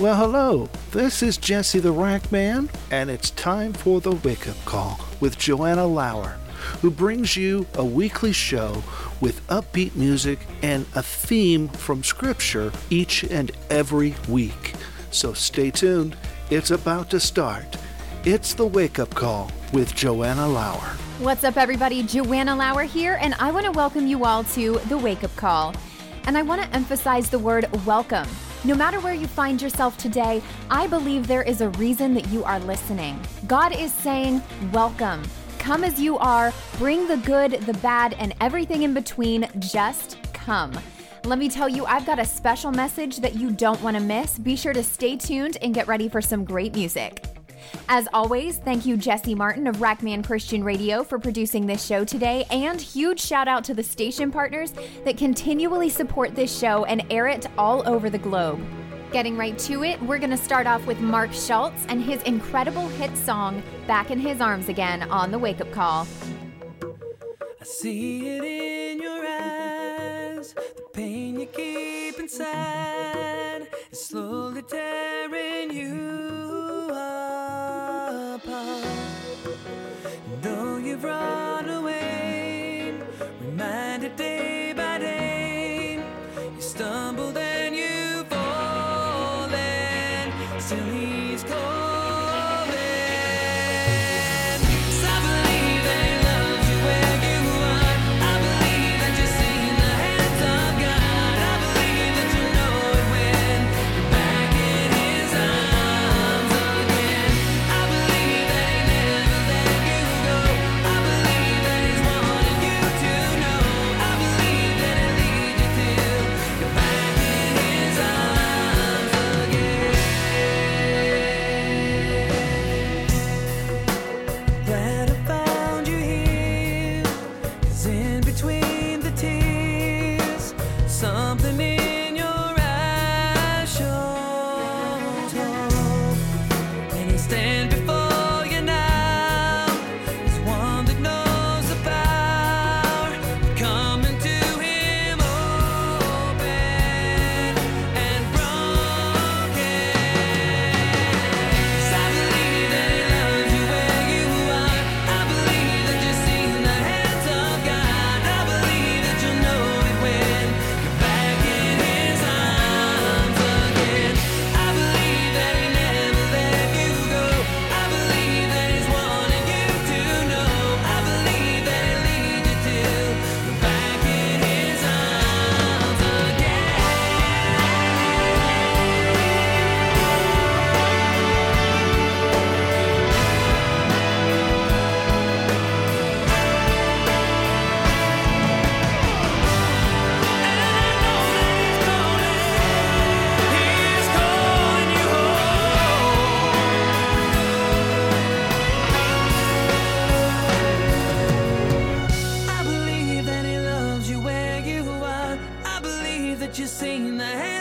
Well, hello. This is Jesse the Rack Man, and it's time for the Wake Up Call with Joanna Lower, who brings you a weekly show with upbeat music and a theme from Scripture each and every week. So stay tuned. It's about to start. It's the Wake Up Call with Joanna Lower. What's up, everybody? Joanna Lower here, and I want to welcome you all to the Wake Up Call. And I want to emphasize the word welcome. No matter where you find yourself today, I believe there is a reason that you are listening. God is saying, Welcome. Come as you are, bring the good, the bad, and everything in between. Just come. Let me tell you, I've got a special message that you don't want to miss. Be sure to stay tuned and get ready for some great music. As always, thank you, Jesse Martin of Rackman Christian Radio, for producing this show today, and huge shout out to the station partners that continually support this show and air it all over the globe. Getting right to it, we're going to start off with Mark Schultz and his incredible hit song, Back in His Arms Again, on the Wake Up Call. I see it in your eyes, the pain you keep inside is slowly tearing you apart. Though you've run away, reminded day, seen the hands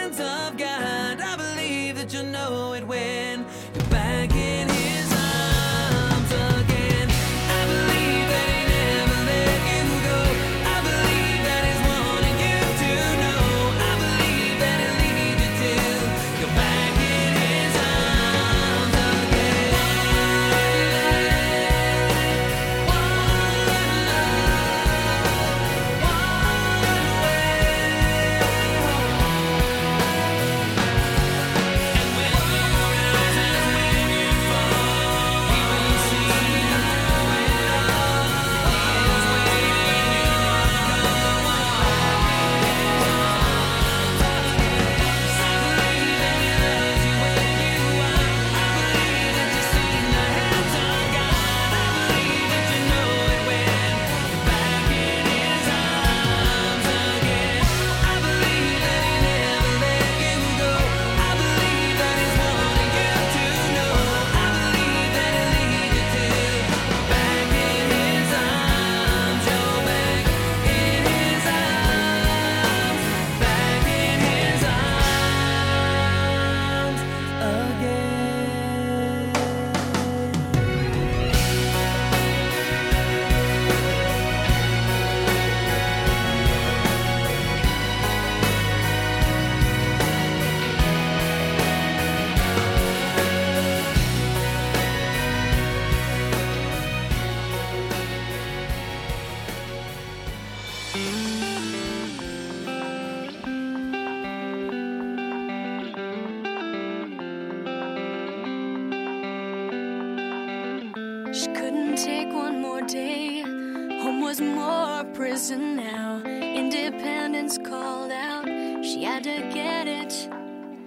And now. Independence called out, she had to get it.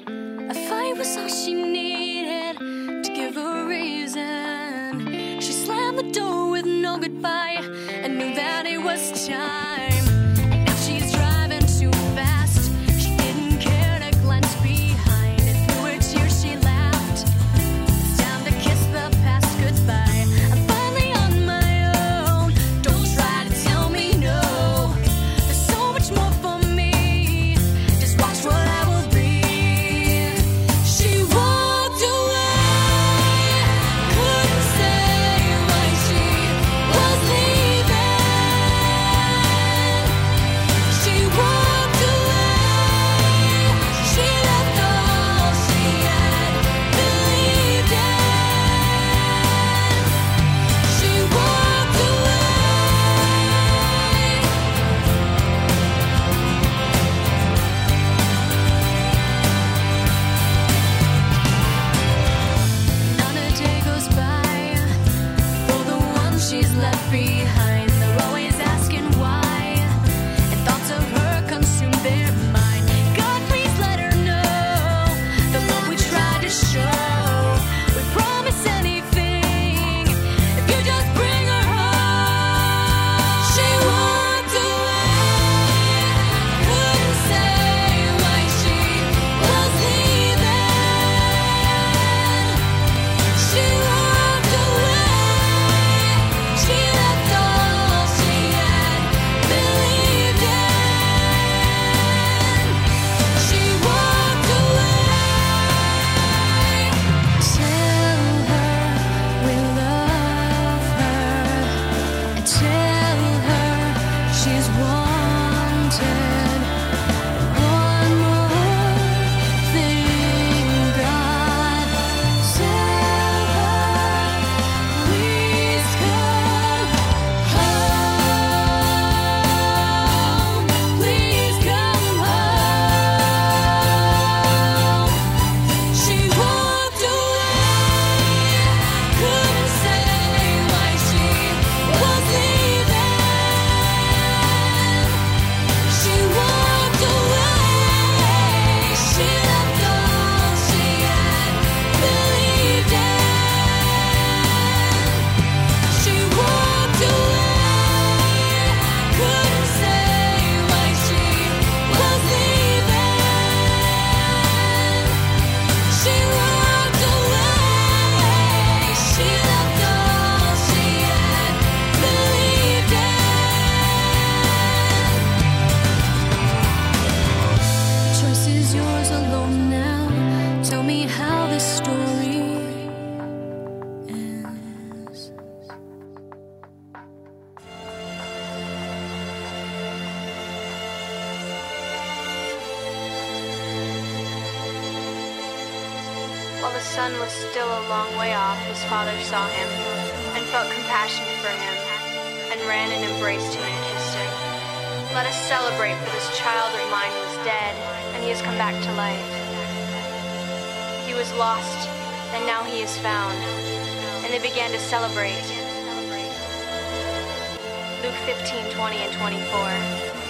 A fight was all she needed to give her reason. She slammed the door with no goodbye. the son was still a long way off, his father saw him and felt compassion for him and ran and embraced him and kissed him. Let us celebrate, for this child of mine was dead and he has come back to life. He was lost and now he is found. And they began to celebrate. Luke 15, 20 and 24.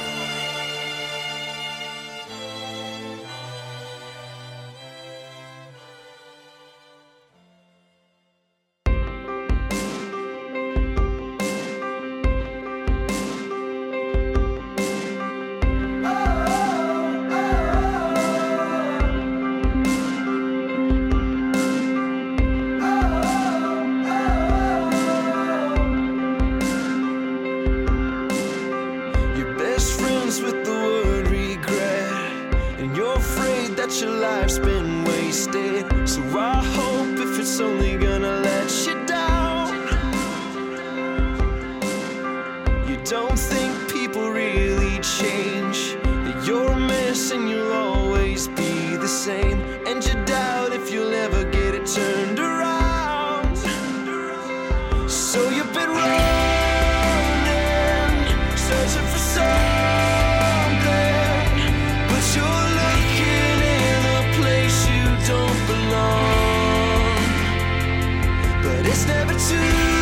It's never too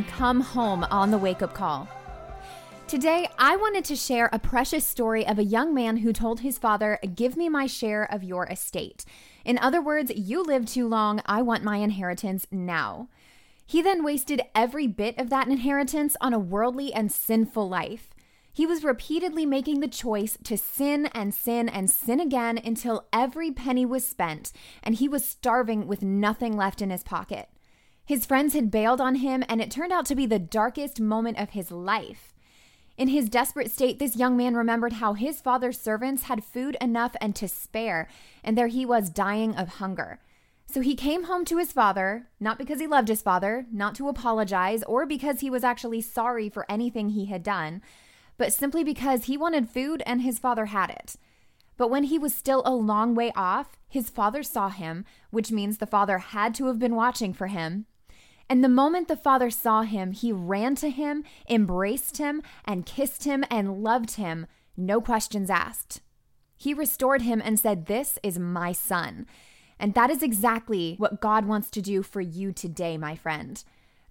and Come Home on the Wake Up Call. Today, I wanted to share a precious story of a young man who told his father, Give me my share of your estate. In other words, you lived too long, I want my inheritance now. He then wasted every bit of that inheritance on a worldly and sinful life. He was repeatedly making the choice to sin and sin and sin again until every penny was spent and he was starving with nothing left in his pocket. His friends had bailed on him, and it turned out to be the darkest moment of his life. In his desperate state, this young man remembered how his father's servants had food enough and to spare, and there he was dying of hunger. So he came home to his father, not because he loved his father, not to apologize, or because he was actually sorry for anything he had done, but simply because he wanted food and his father had it. But when he was still a long way off, his father saw him, which means the father had to have been watching for him. And the moment the father saw him, he ran to him, embraced him, and kissed him and loved him, no questions asked. He restored him and said, This is my son. And that is exactly what God wants to do for you today, my friend.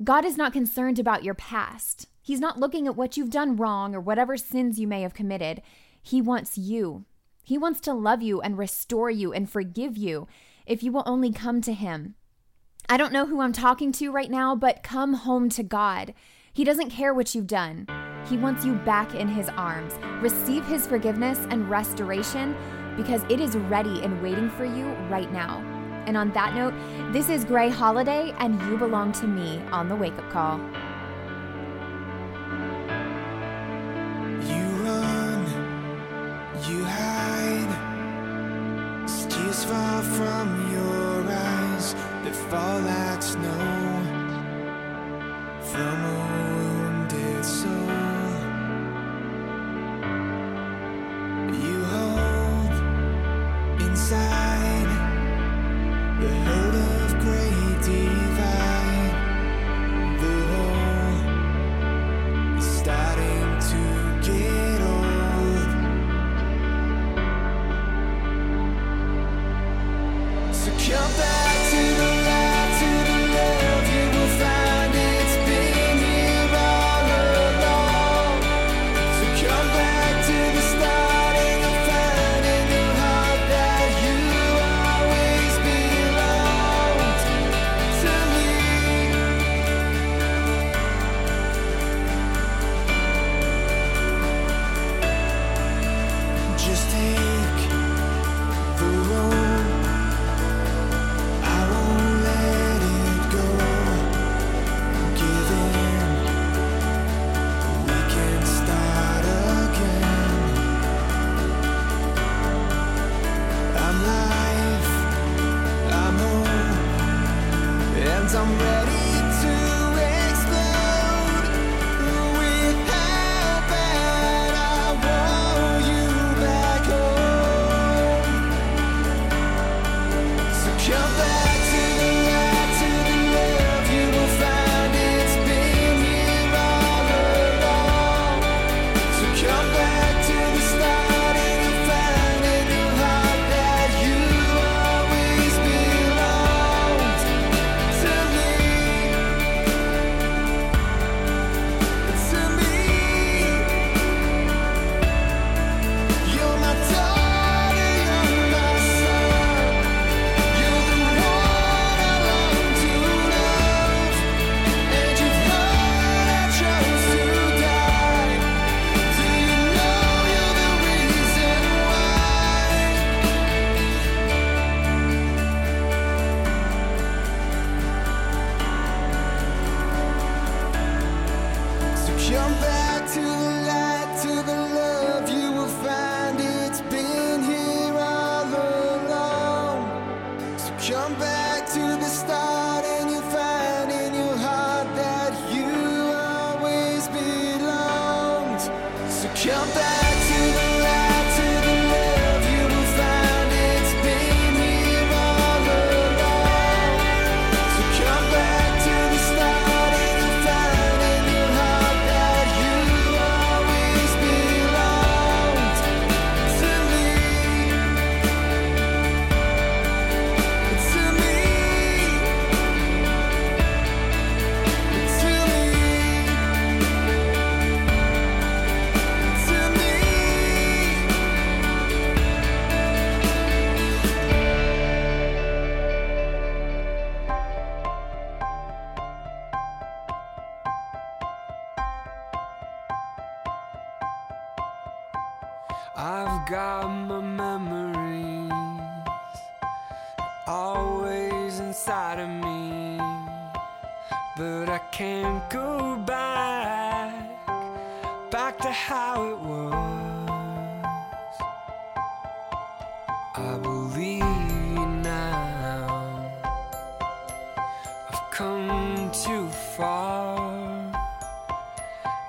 God is not concerned about your past. He's not looking at what you've done wrong or whatever sins you may have committed. He wants you. He wants to love you and restore you and forgive you if you will only come to Him. I don't know who I'm talking to right now, but come home to God. He doesn't care what you've done. He wants you back in His arms. Receive His forgiveness and restoration because it is ready and waiting for you right now. And on that note, this is Grey Holiday, and you belong to me on the wake up call. You run, you hide. Tears fall from your that fall like snow from a wounded soul. You hold inside the hurt of great divide.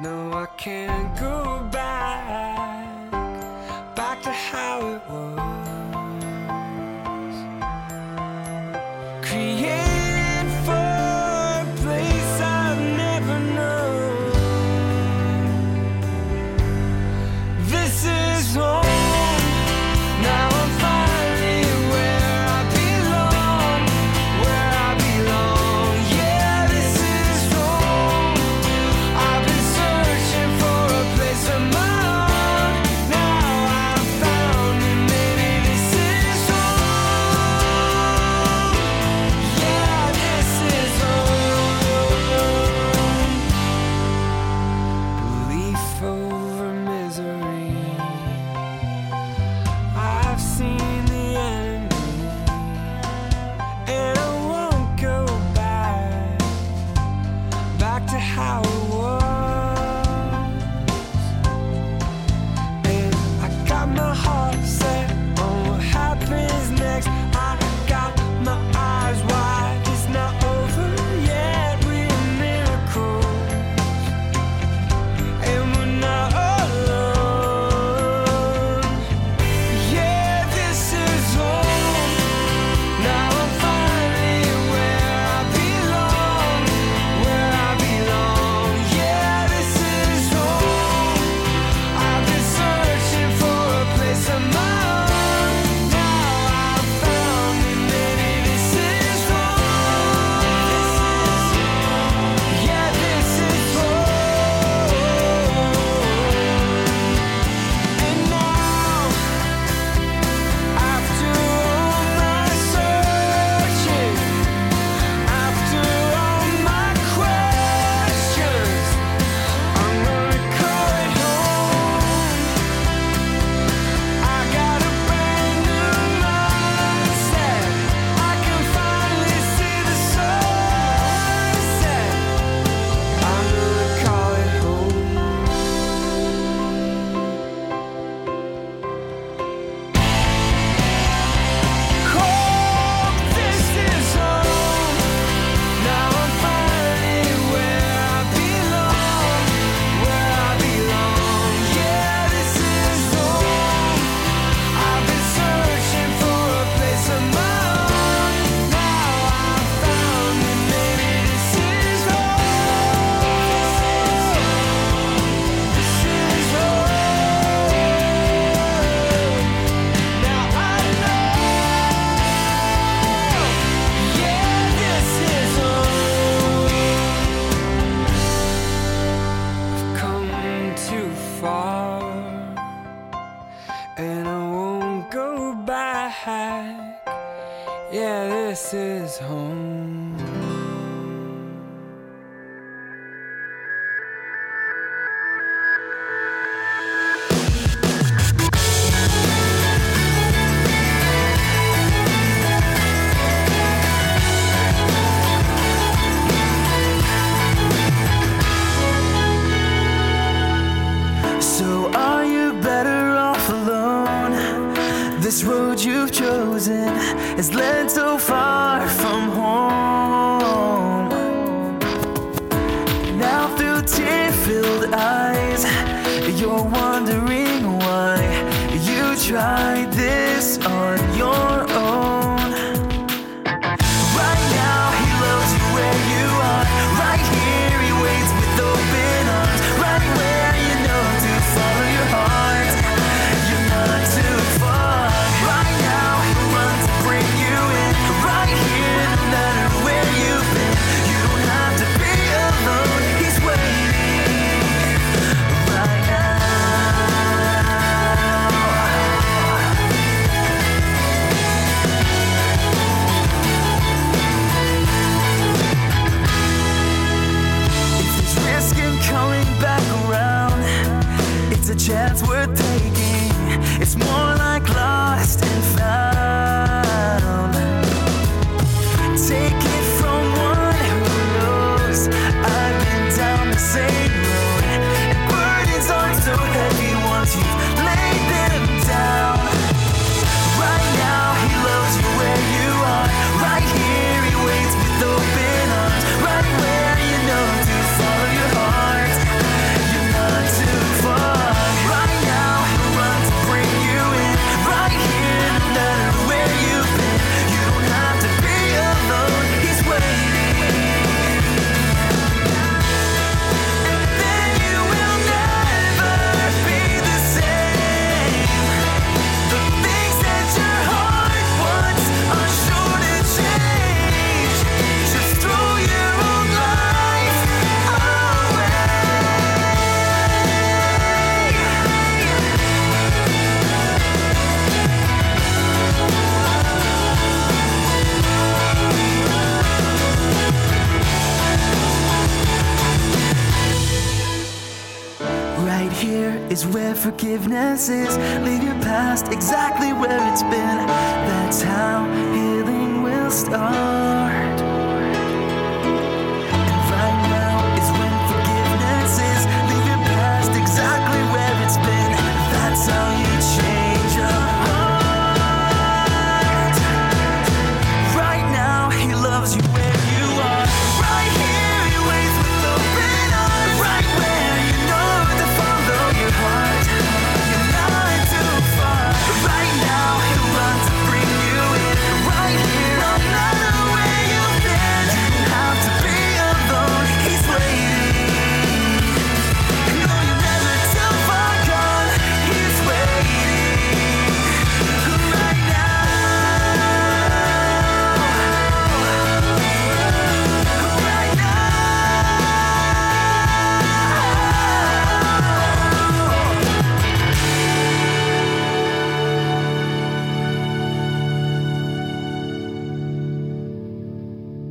No, I can't go back, back to how it was. Has learn to far.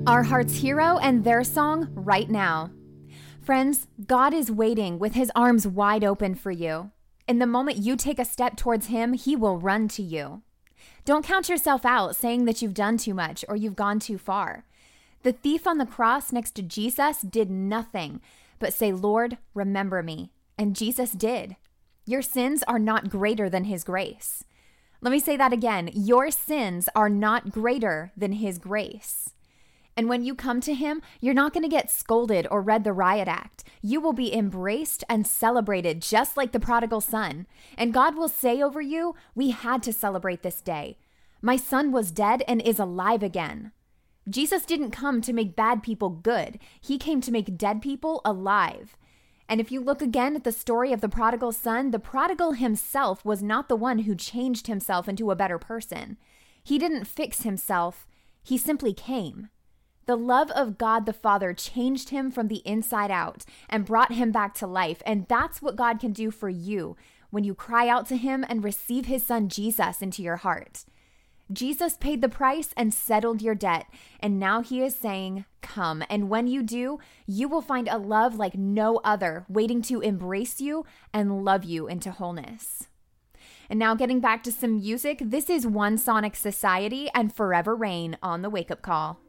Our heart's hero and their song right now. Friends, God is waiting with his arms wide open for you. In the moment you take a step towards him, he will run to you. Don't count yourself out saying that you've done too much or you've gone too far. The thief on the cross next to Jesus did nothing but say, Lord, remember me. And Jesus did. Your sins are not greater than his grace. Let me say that again. Your sins are not greater than his grace. And when you come to him, you're not going to get scolded or read the riot act. You will be embraced and celebrated just like the prodigal son. And God will say over you, We had to celebrate this day. My son was dead and is alive again. Jesus didn't come to make bad people good, he came to make dead people alive. And if you look again at the story of the prodigal son, the prodigal himself was not the one who changed himself into a better person. He didn't fix himself, he simply came. The love of God the Father changed him from the inside out and brought him back to life. And that's what God can do for you when you cry out to him and receive his son Jesus into your heart. Jesus paid the price and settled your debt. And now he is saying, Come. And when you do, you will find a love like no other waiting to embrace you and love you into wholeness. And now, getting back to some music, this is One Sonic Society and Forever Reign on the Wake Up Call.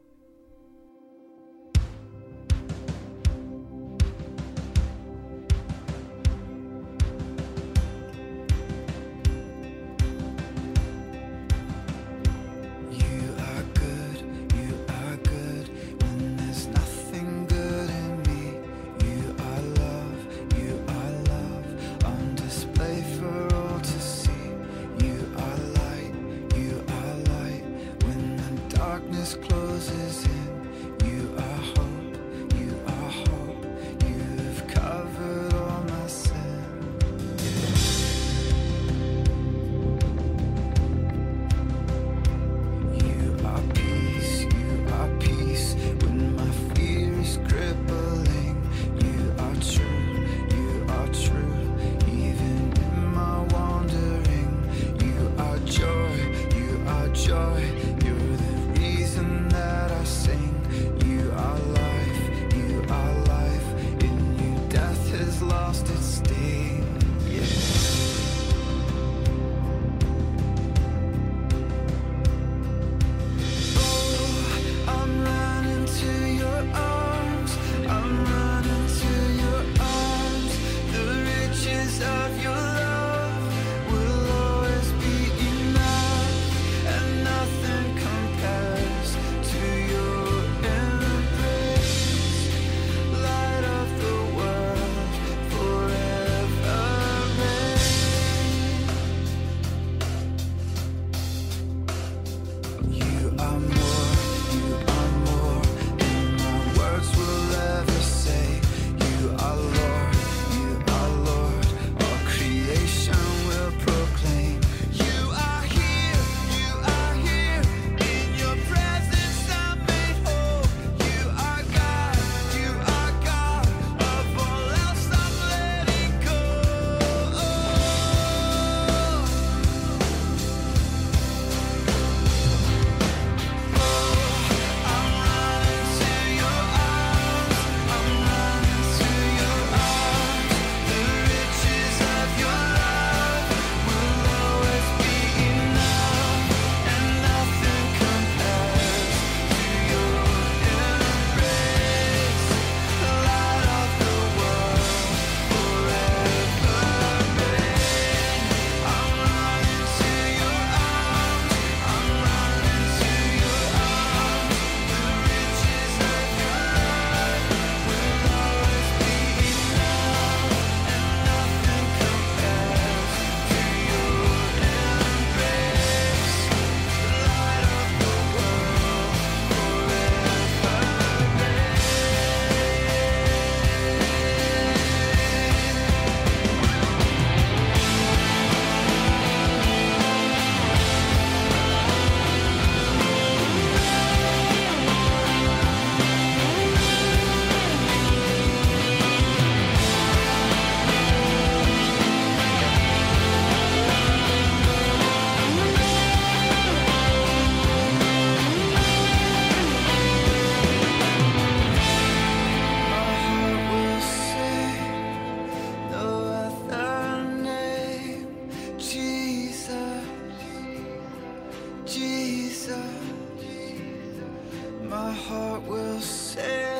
my heart will say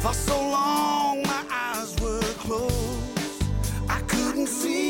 For so long, my eyes were closed, I couldn't see.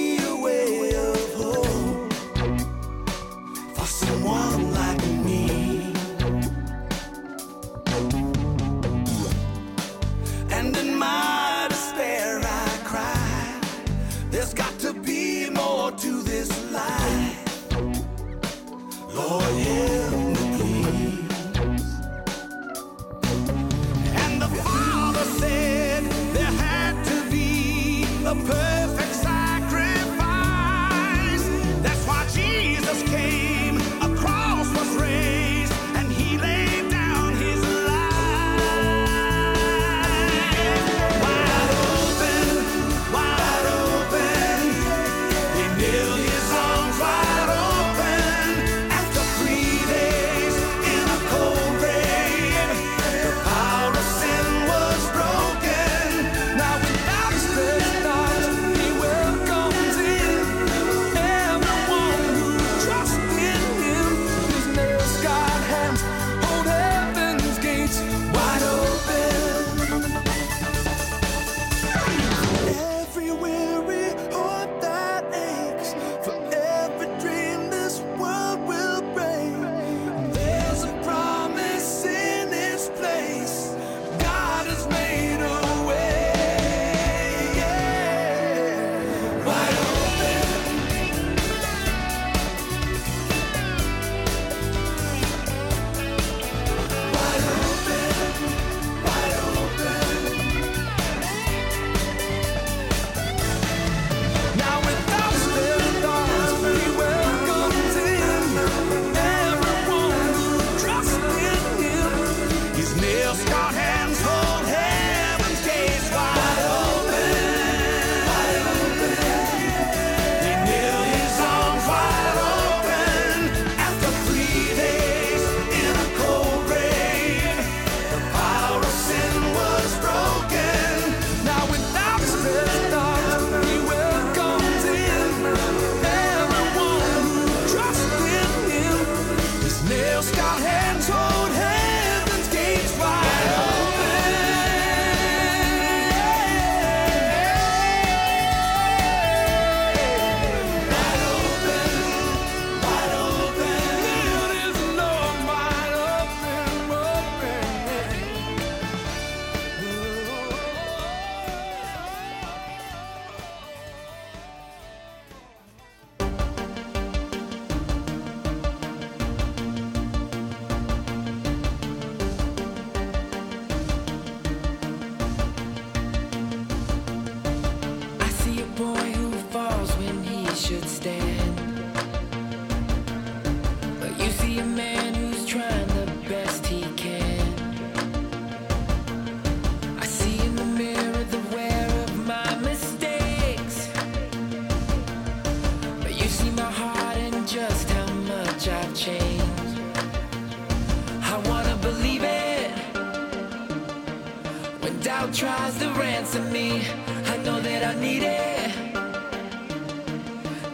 Doubt tries to ransom me, I know that I need it.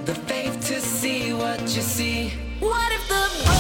The faith to see what you see. What if the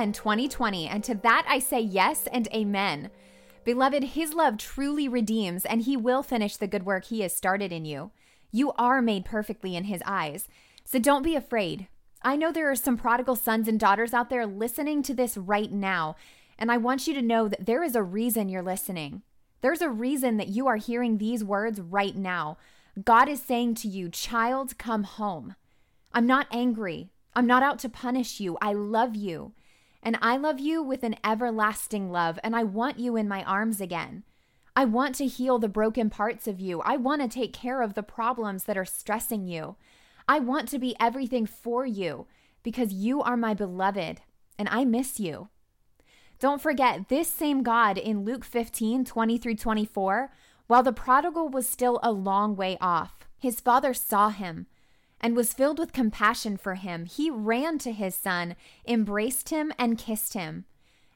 and 2020. And to that I say yes and amen. Beloved, His love truly redeems, and He will finish the good work He has started in you. You are made perfectly in His eyes. So don't be afraid. I know there are some prodigal sons and daughters out there listening to this right now, and I want you to know that there is a reason you're listening. There's a reason that you are hearing these words right now. God is saying to you, Child, come home. I'm not angry. I'm not out to punish you. I love you. And I love you with an everlasting love, and I want you in my arms again. I want to heal the broken parts of you. I want to take care of the problems that are stressing you. I want to be everything for you because you are my beloved and I miss you. Don't forget, this same God in Luke 15 20 through 24, while the prodigal was still a long way off, his father saw him and was filled with compassion for him, he ran to his son, embraced him, and kissed him.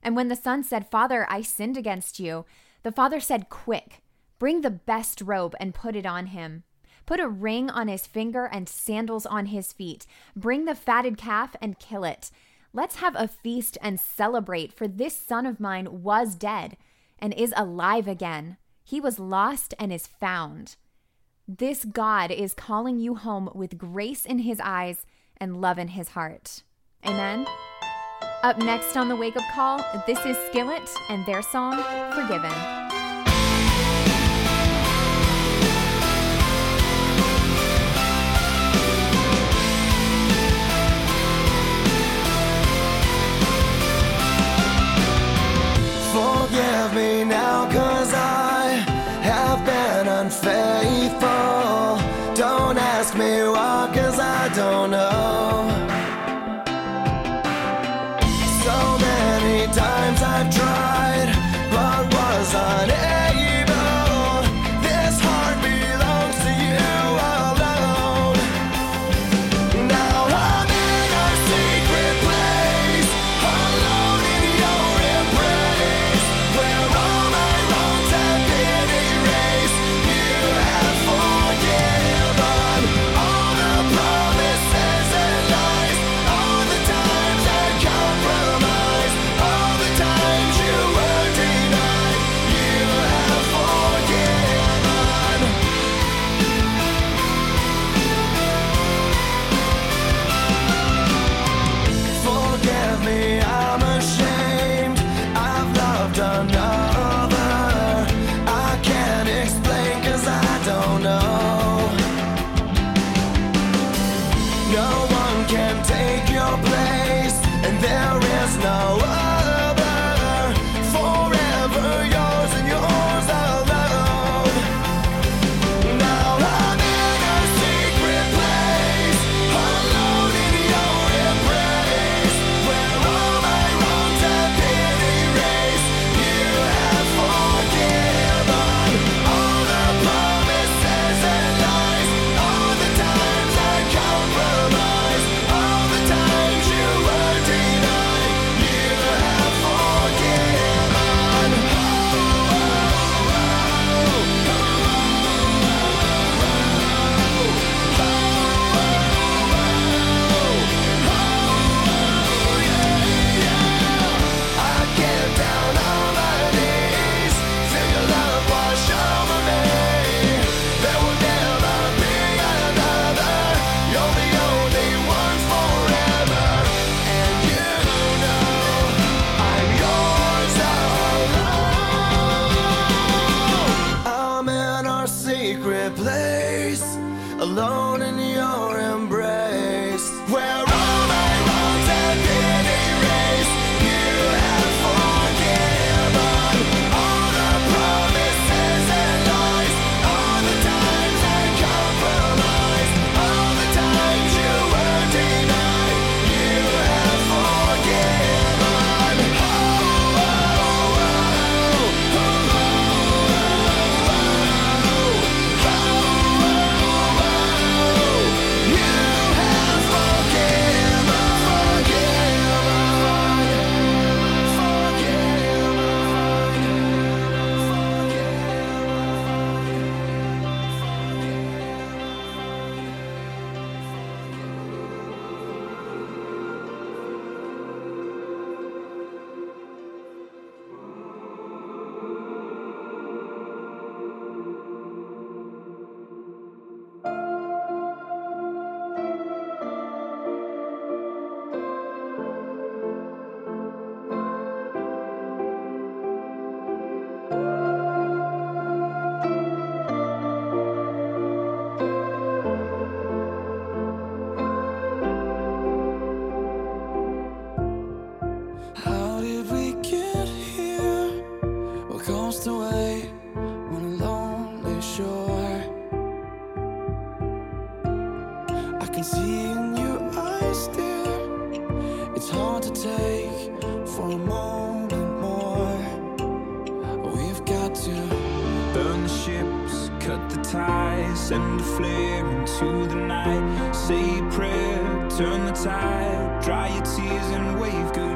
And when the son said, Father, I sinned against you, the father said, Quick, bring the best robe and put it on him. Put a ring on his finger and sandals on his feet. Bring the fatted calf and kill it. Let's have a feast and celebrate, for this son of mine was dead and is alive again. He was lost and is found. This God is calling you home with grace in his eyes and love in his heart. Amen. Up next on the wake up call, this is Skillet and their song, Forgiven. forgive me know flare into the night. Say a prayer, turn the tide, dry your tears and wave goodbye.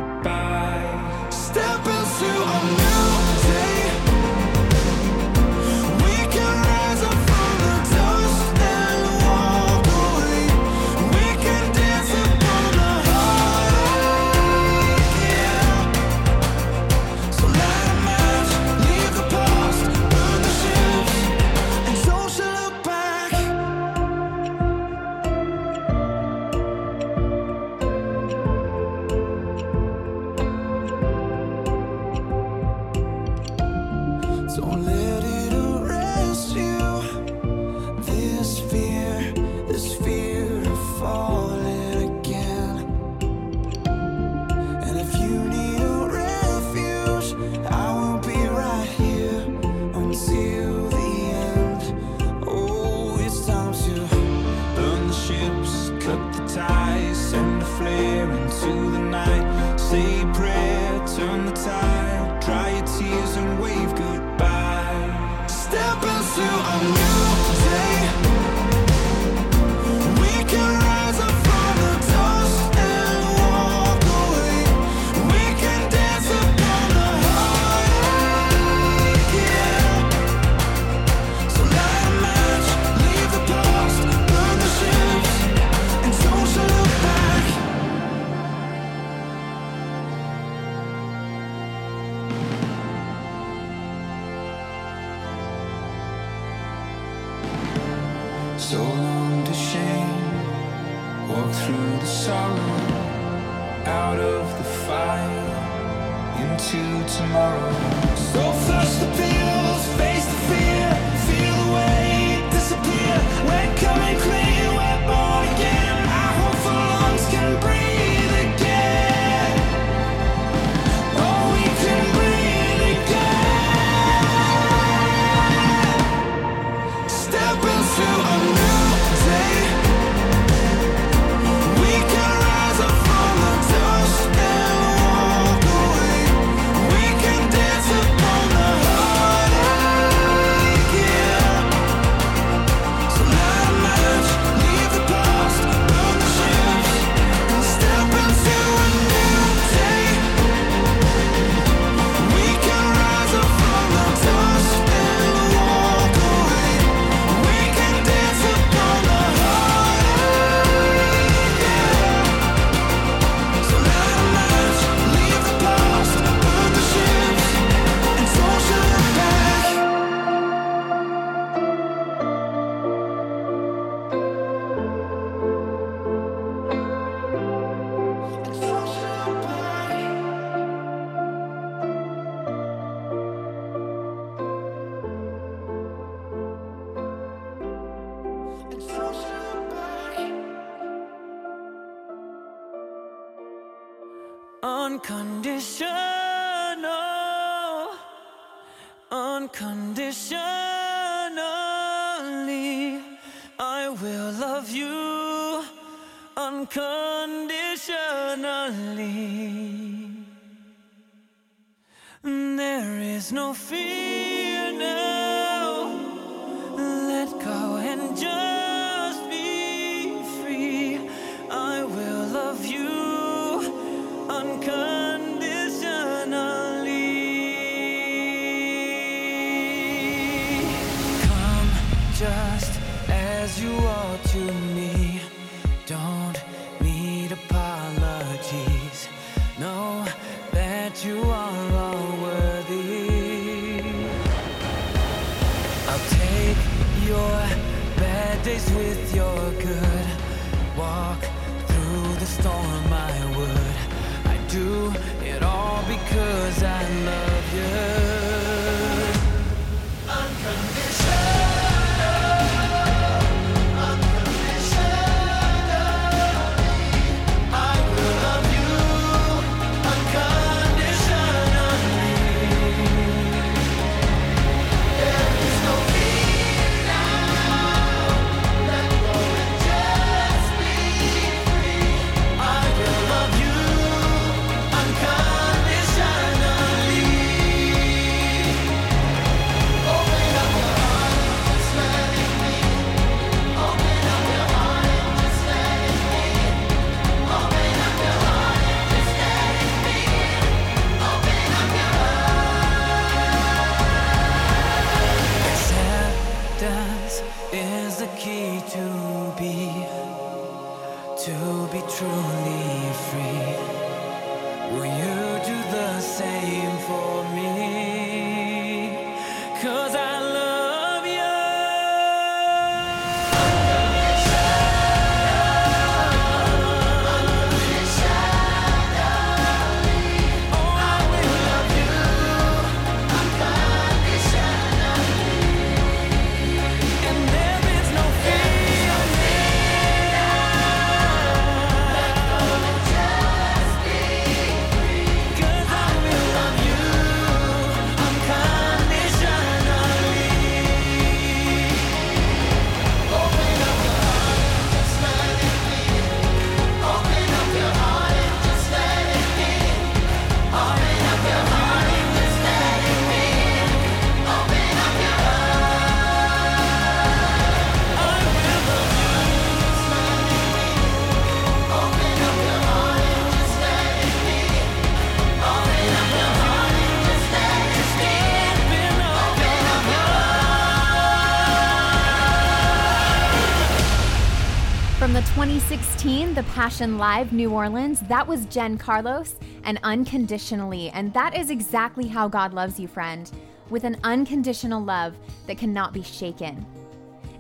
2016 The Passion Live New Orleans, that was Jen Carlos and Unconditionally. And that is exactly how God loves you, friend, with an unconditional love that cannot be shaken.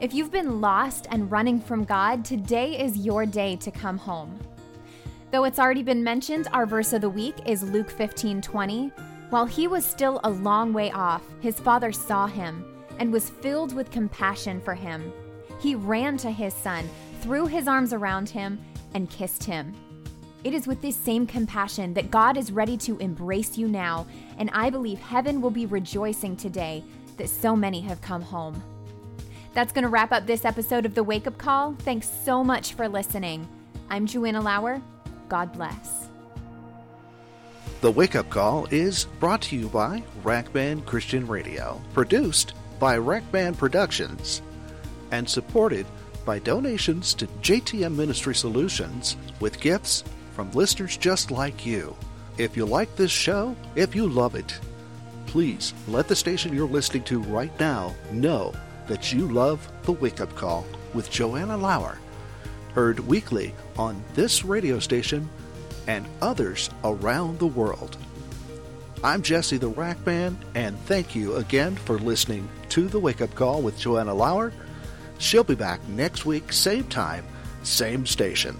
If you've been lost and running from God, today is your day to come home. Though it's already been mentioned, our verse of the week is Luke 15 20. While he was still a long way off, his father saw him and was filled with compassion for him. He ran to his son, threw his arms around him, and kissed him. It is with this same compassion that God is ready to embrace you now, and I believe heaven will be rejoicing today that so many have come home. That's going to wrap up this episode of The Wake Up Call. Thanks so much for listening. I'm Joanna Lower. God bless. The Wake Up Call is brought to you by Rack Band Christian Radio, produced by Rack Band Productions, and supported by donations to JTM Ministry Solutions with gifts from listeners just like you. If you like this show, if you love it, please let the station you're listening to right now know that you love The Wake Up Call with Joanna Lower, heard weekly on this radio station and others around the world. I'm Jesse the Rack Man, and thank you again for listening to The Wake Up Call with Joanna Lower. She'll be back next week, same time, same station.